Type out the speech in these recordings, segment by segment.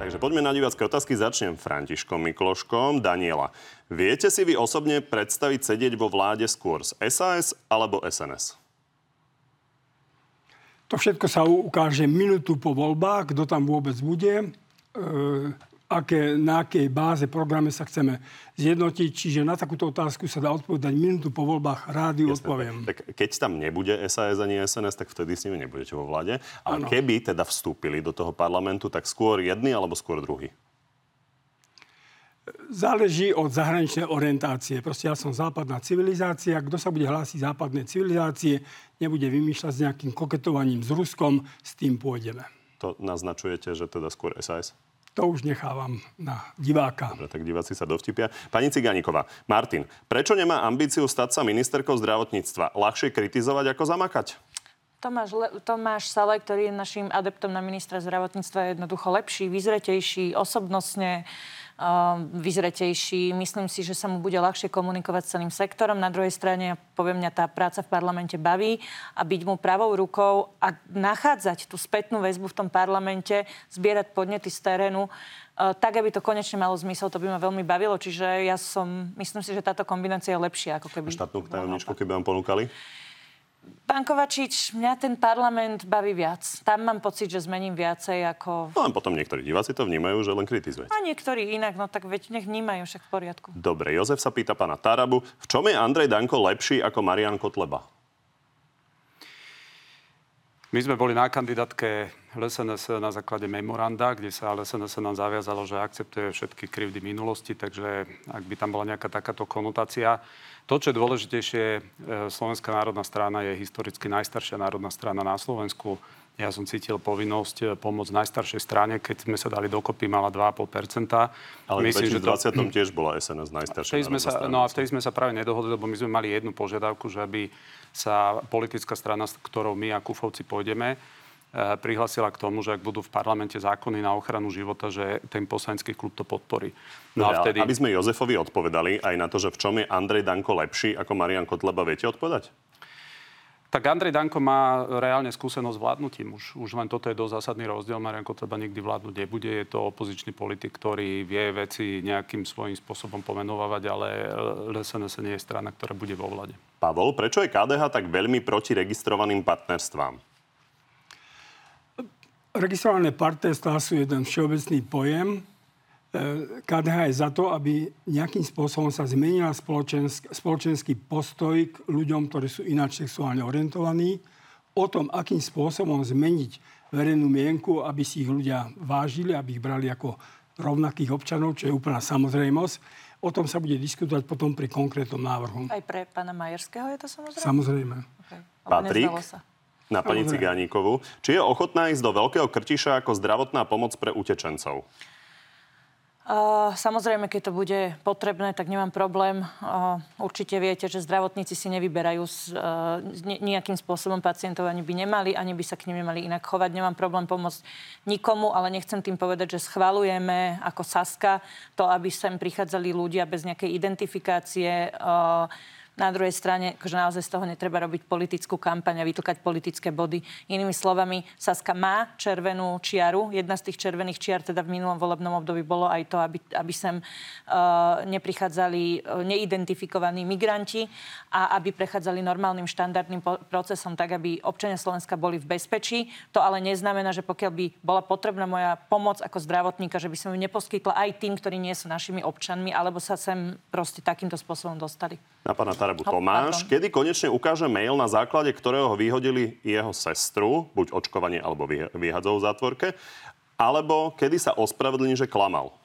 Takže poďme na divácké otázky. Začnem Františkom Mikloškom. Daniela, viete si vy osobne predstaviť sedieť vo vláde skôr z SAS alebo SNS? To všetko sa ukáže minútu po voľbách, kto tam vôbec bude. E, aké, na akej báze programe sa chceme zjednotiť. Čiže na takúto otázku sa dá odpovedať minútu po voľbách. Rádiu Jasne, odpoviem. Tak, tak keď tam nebude SAS ani SNS, tak vtedy s nimi nebudete vo vláde. Ale ano. keby teda vstúpili do toho parlamentu, tak skôr jedný alebo skôr druhý? Záleží od zahraničnej orientácie. Proste ja som západná civilizácia. Kto sa bude hlásiť západnej civilizácie, nebude vymýšľať s nejakým koketovaním s Ruskom, s tým pôjdeme. To naznačujete, že teda skôr SAS? To už nechávam na diváka. Dobre, tak diváci sa dovtipia. Pani Ciganíková, Martin, prečo nemá ambíciu stať sa ministerkou zdravotníctva? Ľahšie kritizovať ako zamakať? Tomáš, Le- Tomáš Sale, ktorý je našim adeptom na ministra zdravotníctva, je jednoducho lepší, vyzretejší, osobnostne vyzretejší. Myslím si, že sa mu bude ľahšie komunikovať s celým sektorom. Na druhej strane, poviem mňa, tá práca v parlamente baví a byť mu pravou rukou a nachádzať tú spätnú väzbu v tom parlamente, zbierať podnety z terénu, tak, aby to konečne malo zmysel, to by ma veľmi bavilo. Čiže ja som, myslím si, že táto kombinácia je lepšia, ako keby... Štátnu tajomničku, keby vám ponúkali? Pán Kovačič, mňa ten parlament baví viac. Tam mám pocit, že zmením viacej ako... No len potom niektorí diváci to vnímajú, že len kritizuje. A niektorí inak, no tak veď nech vnímajú však v poriadku. Dobre, Jozef sa pýta pána Tarabu, v čom je Andrej Danko lepší ako Marian Kotleba? My sme boli na kandidátke LSNS na základe memoranda, kde sa LSNS nám zaviazalo, že akceptuje všetky krivdy minulosti, takže ak by tam bola nejaká takáto konotácia. To, čo je dôležitejšie, e, Slovenská národná strana je historicky najstaršia národná strana na Slovensku. Ja som cítil povinnosť e, pomôcť najstaršej strane, keď sme sa dali dokopy, mala 2,5%. Ale Myslím, v 2020 to... tiež bola SNS najstaršia sme sa, No a vtedy sme sa práve nedohodli, lebo my sme mali jednu požiadavku, že aby sa politická strana, s ktorou my a Kufovci pôjdeme, prihlasila k tomu, že ak budú v parlamente zákony na ochranu života, že ten poslanecký klub to podporí. No, a vtedy... Aby sme Jozefovi odpovedali aj na to, že v čom je Andrej Danko lepší ako Marian Kotleba, viete odpovedať? Tak Andrej Danko má reálne skúsenosť s vládnutím. Už, už len toto je dosť zásadný rozdiel. Marian Kotleba nikdy vládnuť nebude. Je to opozičný politik, ktorý vie veci nejakým svojím spôsobom pomenovať, ale LSNS nie je strana, ktorá bude vo vlade. Pavol, prečo je KDH tak veľmi proti registrovaným partnerstvám? Registrované partnerstvá sú jeden všeobecný pojem. KDH e, je za to, aby nejakým spôsobom sa zmenil spoločensk- spoločenský postoj k ľuďom, ktorí sú ináč sexuálne orientovaní. O tom, akým spôsobom zmeniť verejnú mienku, aby si ich ľudia vážili, aby ich brali ako rovnakých občanov, čo je úplná samozrejmosť. O tom sa bude diskutovať potom pri konkrétnom návrhu. Aj pre pána Majerského je to samozrejme? Samozrejme. Okay. Patrik? Na pani Cigáníkovú. Či je ochotná ísť do Veľkého Krtiša ako zdravotná pomoc pre utečencov? Uh, samozrejme, keď to bude potrebné, tak nemám problém. Uh, určite viete, že zdravotníci si nevyberajú s, uh, nejakým spôsobom pacientov, ani by nemali, ani by sa k nim nemali inak chovať. Nemám problém pomôcť nikomu, ale nechcem tým povedať, že schvalujeme ako Saska to, aby sem prichádzali ľudia bez nejakej identifikácie. Na druhej strane, akože naozaj z toho netreba robiť politickú kampaň a vytlkať politické body. Inými slovami, Saska má červenú čiaru. Jedna z tých červených čiar teda v minulom volebnom období bolo aj to, aby, aby sem uh, neprichádzali uh, neidentifikovaní migranti a aby prechádzali normálnym štandardným po- procesom tak, aby občania Slovenska boli v bezpečí. To ale neznamená, že pokiaľ by bola potrebná moja pomoc ako zdravotníka, že by som ju neposkytla aj tým, ktorí nie sú našimi občanmi, alebo sa sem proste takýmto spôsobom dostali. Na pána Tarabu Tomáš. Kedy konečne ukáže mail, na základe ktorého vyhodili jeho sestru, buď očkovanie alebo vyhadzov v zátvorke, alebo kedy sa ospravedlní, že klamal?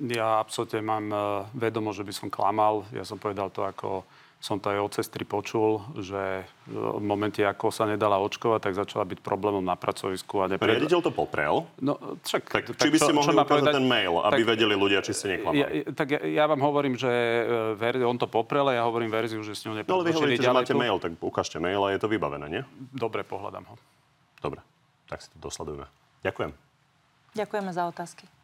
Ja absolútne mám eh, vedomo, že by som klamal. Ja som povedal to ako som to aj od sestry počul, že v momente, ako sa nedala očkovať, tak začala byť problémom na pracovisku. A nepred... Riaditeľ to poprel? No, čak, tak, tak či by ste mohli ukázať povedať, ten mail, aby tak, vedeli ľudia, či ste neklamali? Ja, tak ja, ja vám hovorím, že e, ver, on to poprel a ja hovorím verziu, že s ňou nepredložili. No ale vy hovoríte, že máte mail, tak ukážte mail a je to vybavené, nie? Dobre, pohľadám ho. Dobre, tak si to dosledujeme. Ďakujem. Ďakujeme za otázky.